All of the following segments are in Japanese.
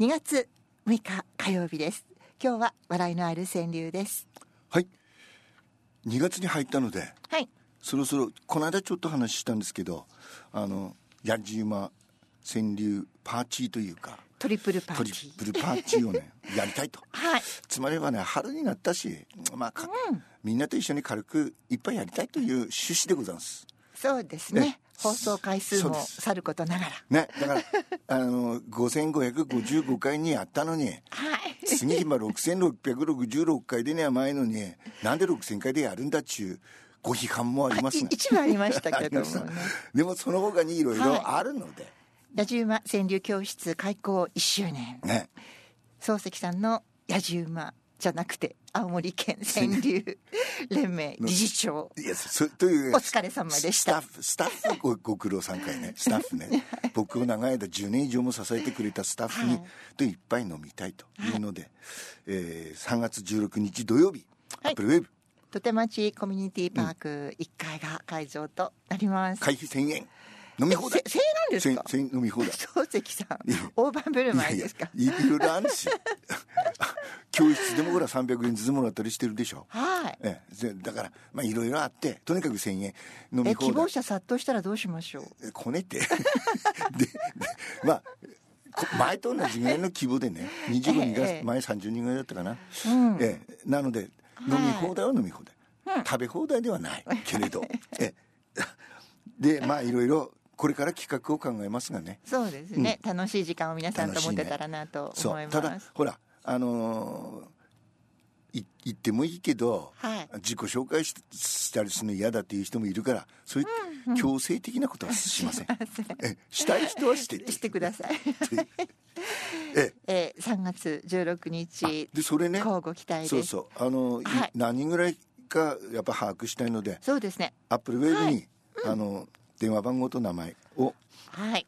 2月6日火曜日です。今日は笑いのある川柳です。はい。2月に入ったのではい。そろそろこの間ちょっと話したんですけどあのやじ馬川柳パーティーというかトリプルパートリティープルパーティーをね やりたいと。はい。つまりはね春になったしまあか、みんなと一緒に軽くいっぱいやりたいという趣旨でございます。そうですね。え放送回数もさることながら。ねだから あの5555回にやったのにはい。次今6666回でね前のになんで6000回でやるんだっちゅうご批判もありますいね一部ありましたけどもね。でもその他にいろいろあるので、野じ馬川柳教室開校1周年。ね。漱石さんの野じ馬じゃなくて青森県川柳連盟理事長。いやそというお疲れ様でした。スタッフスタッフごご苦労さんかいね。スタッフね。僕を長い間10年以上も支えてくれたスタッフに、はい。といっぱい飲みたいというので、えー3月16日土曜日、はい。アップルウェブとて町コミュニティパーク1階が会場となります、会費1000円。飲み放題。せ1000円なんですか？1000 1000飲み放題。漱石さん。大盤振る舞いですか？いろいろあるし教室でもほら300円ずつもらったりしてるでしょ。はい。ええ。ぜだからまあいろいろあってとにかく1000円飲みえ放題。希望者殺到したらどうしましょう？えこねって。ででまあこ前と同じぐらいの規模でね25人が、ええ前30人ぐらいだったかな、うん。ええ。なのではい飲み放題は飲み放題、食べ放題ではないけれど。ええ。でまあいろいろこれから企画を考えますがね。そうですね、楽しい時間を皆さんと持てたらなと思います。そう。ただほらあのーい言ってもいいけど、はい。自己紹介ししたりするの嫌だっていう人もいるからそういう強制的なことはしません、えしたい人はして してください。ええー、3月16日でそれね。交互期待です。そうそう。あの、いはい。何人ぐらいかやっぱ把握したいのでそうですね。アップルウェブに、はい。あの電話番号と名前をはい。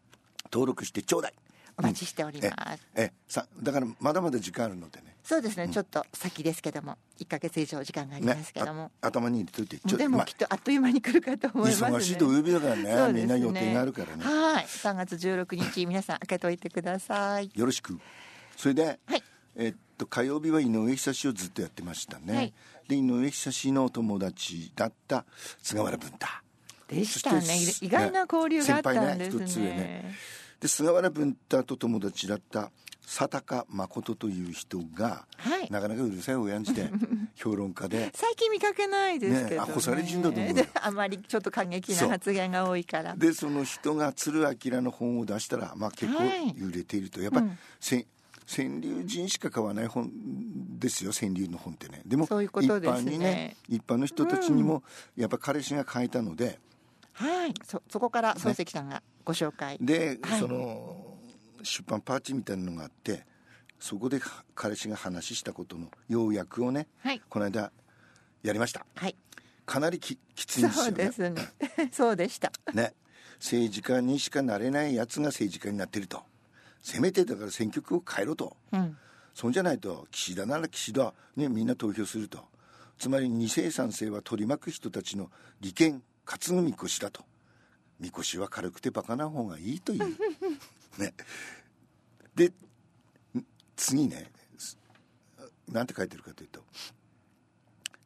登録してちょうだいお待ちしております、ええさだからまだまだ時間あるのでね。そうですね、ちょっと先ですけども1か月以上時間がありまねすけども、あ頭に入れといてちょでもまあきっとあっという間に来るかと思いますね。忙しい土曜日だからねみんな予定があるからね。はい。3月16日皆さん開けといてください。よろしく。それで、はい。えっと火曜日は井上久志をずっとやってましたね、はい。で井上久志の友達だった菅原文太。でしたね。意外な交流があったん先ですね。輩ね一つ上ねで菅原文太と友達だった佐高誠という人が、はい。なかなかうるさい親父で 評論家で最近見かけないですけど、ね。ねあ干され人だと思うあまりちょっと過激な発言が多いから。でその人が鶴明の本を出したら、まあ、結構はい。売れていると、やっぱり、うん。せ川柳人しか買わない本ですよ川柳の本ってね。でもそういうことですね。一般にね一般の人たちにも、やっぱ彼氏が書いたのではい。そそこから漱石さんがご紹介、で、はい。その出版パーティーみたいなのがあってそこで彼氏が話したことの要約をね、はい。この間やりました。はい。かなりききついんですよね。そうですね。そうでした。ね。政治家にしかなれないやつが政治家になってると。せめてだから選挙区を変えろと。うん。そんじゃないと岸田なら岸田、ね、みんな投票すると。つまり二世三世は取り巻く人たちの利権担ぐみこしだとみこしは軽くてバカな方がいいという。ね。でん次ねすなんて書いてるかというと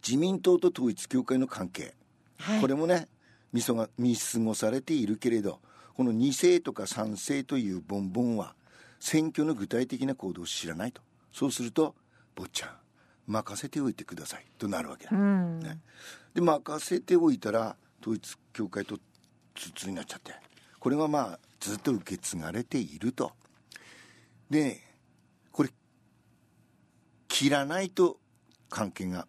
自民党と統一教会の関係。はい。これもね見そが見過ごされているけれどこの2世とか3世というボンボンは選挙の具体的な行動を知らないと。そうすると「坊ちゃん任せておいてください」となるわけだ、うん。ね、で任せておいたら統一教会とつつになっちゃって。これがまあずっと受け継がれていると。でこれ切らないと関係が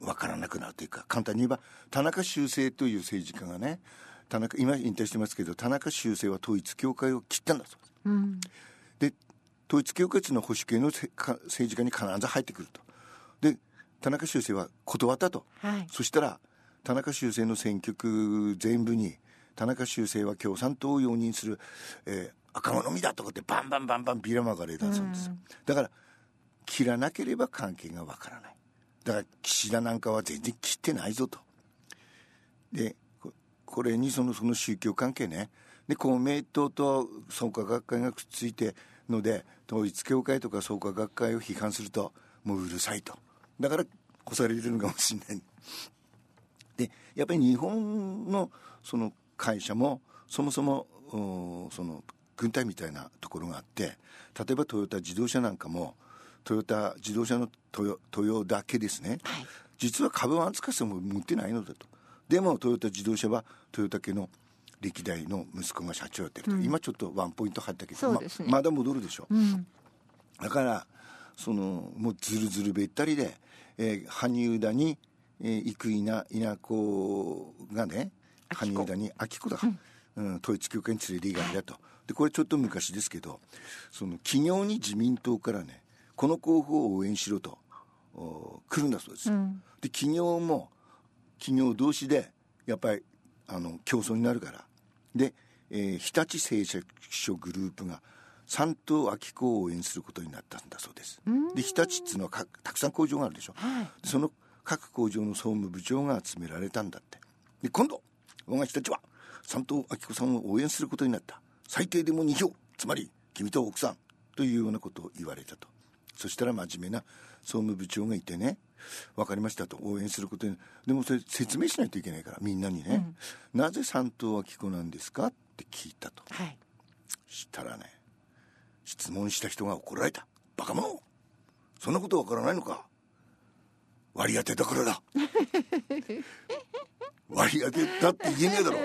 分からなくなるというか簡単に言えば田中修正という政治家がね田中今引退してますけど田中修正は統一教会を切ったんだそうです。うん。で統一教会のは保守系の政治家に必ず入ってくると。で田中修正は断ったと、はい。そしたら田中修正の選挙区全部に田中修正は共産党を容認する、えー赤者みだとかってバンバンバンバンビラまかれたそうです、だから切らなければ関係がわからない。だから岸田なんかは全然切ってないぞと。でここれにそのその宗教関係ね。で公明党と創価学会がくっついてので統一教会とか創価学会を批判するともううるさいと。だから干されてるのかもしれないでやっぱり日本のその会社もそもそもその軍隊みたいなところがあって例えばトヨタ自動車なんかもトヨタ自動車のトヨトヨだけですね、はい、実は株は扱っても持ってないのだと。でもトヨタ自動車はトヨタ家の歴代の息子が社長やってると、うん、今ちょっとワンポイント入ったけど、ね、ままだ戻るでしょ、うん、だからそのもうずるずるべったりで、えー、羽生田に、えー、生稲稲子がね羽生田に秋子だ、うん、統一教会に連れて行かれたと。でこれちょっと昔ですけどその企業に自民党からねこの候補を応援しろと来るんだそうです、うん、で企業も企業同士でやっぱりあの競争になるから。で、えー、日立製作所グループが三島明子を応援することになったんだそうです。で日立っていうのはたくさん工場があるでしょ、はい、その各工場の総務部長が集められたんだって。で今度我が人たちは三島明子さんを応援することになった。最低でも2票。つまり君と奥さん。というようなことを言われたと。そしたら真面目な総務部長がいてね分かりましたと。応援することに。でもそれ説明しないといけないからみんなにね、うん、なぜ三島明子なんですか？って聞いたと、はい、したらね質問した人が怒られた。バカ者。そんなことわからないのか割り当てだからだ。割り当てだって言えねえだろ。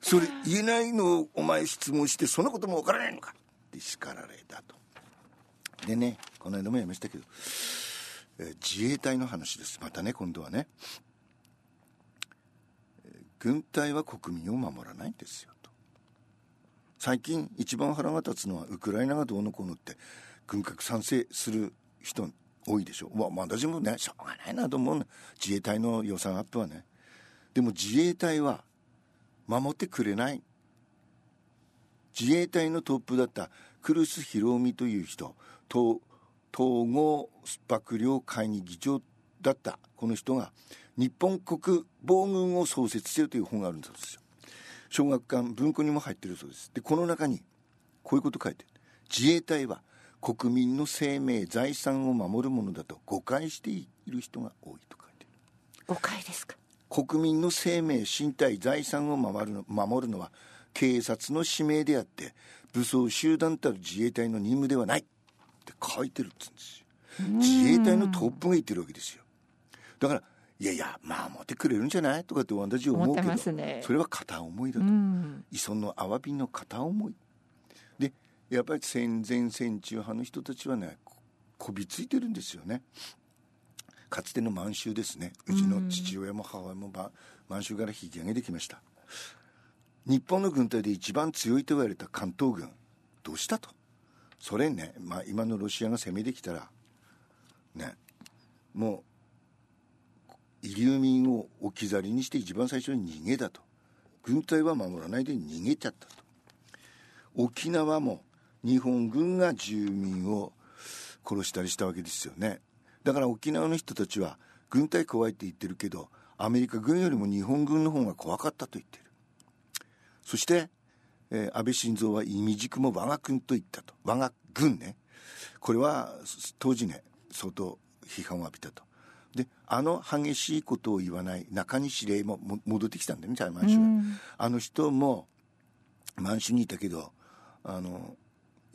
それ言えないのをお前質問してそんなこともわからないのか。って叱られたと。でねこの間も言いましたけど、えー、自衛隊の話です。またね今度はね、えー、軍隊は国民を守らないんですよと。最近一番腹が立つのはウクライナがどうのこうのって軍拡賛成する人多いでしょ。まあ私もねしょうがないなと思う自衛隊の予算アップはね。でも自衛隊は守ってくれない。自衛隊のトップだったクルス・ヒロミという人統合幕僚会議議長だったこの人が日本国防軍を創設せよという本があるんですよ。小学館文庫にも入ってるそうです。でこの中にこういうこと書いてる。自衛隊は国民の生命財産を守るものだと誤解している人が多いと書いてる。誤解ですか？国民の生命身体財産を守るの守るのは警察の使命であって武装集団たる自衛隊の任務ではない。って書いてるっつうんですよ。自衛隊のトップが言ってるわけですよ。だからいやいや守ってくれるんじゃない？とかって私は思うけど、ね、それは片思いだと。磯のアワビの片思い。でやっぱり戦前戦中派の人たちはねこびついてるんですよね。かつての満州ですね。うちの父親も母親も満州から引き上げてきました。日本の軍隊で一番強いと言われた関東軍どうしたと？ソ連ね、まあ、今のロシアが攻めてきたらねもう遺留民を置き去りにして一番最初に逃げだと。軍隊は守らないで逃げちゃったと。沖縄も日本軍が住民を殺したりしたわけですよね。だから沖縄の人たちは軍隊怖いって言ってるけどアメリカ軍よりも日本軍の方が怖かったと言ってる。そして、えー、安倍晋三は意味軸も我が軍と言ったと。我が軍ね。これは当時ね相当批判を浴びたと。であの激しいことを言わない中西礼も戻ってきたんだよね満州は、あの人も満州にいたけどあの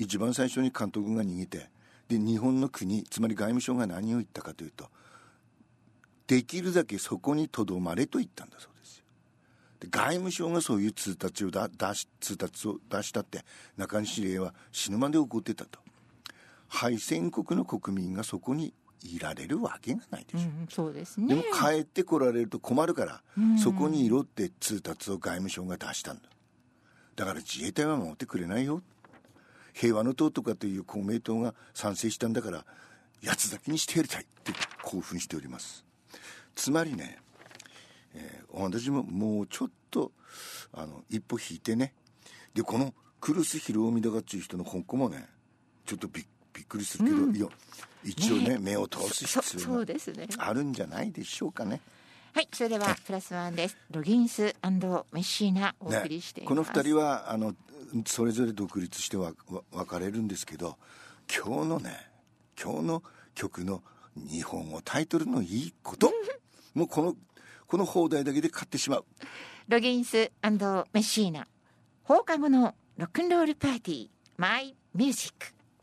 一番最初に関東軍が逃げてで日本の国つまり外務省が何を言ったかというとできるだけそこにとどまれと言ったんだそうですよ。で外務省がそういう通達を出し通達を出したって中西礼は死ぬまで怒ってたと。敗戦国の国民がそこにいられるわけがないでしょ、うん、そうですね。でも帰ってこられると困るから、うん、そこにいろって通達を外務省が出したんだ。だから自衛隊は守ってくれないよ平和の党とかという公明党が賛成したんだから八つ咲きにしてやりたいって興奮しております。つまりね、えー、私ももうちょっとあの一歩引いてねでこのクルス・ヒロミダガっていう人の本校もねちょっとびっびっくりするけど、うん、いや一応ね、ね、目を通す必要があるんじゃないでしょうかね。はいそれではプラスワンです。ロギンスメッシーナお送りしています、この二人はあのそれぞれ独立してはわ分かれるんですけど今日のね今日の曲の日本語タイトルのいいこと もうこのこの放題だけで買ってしまう。ロギンスメッシーナ放課後のロックンロールパーティーマイミュージック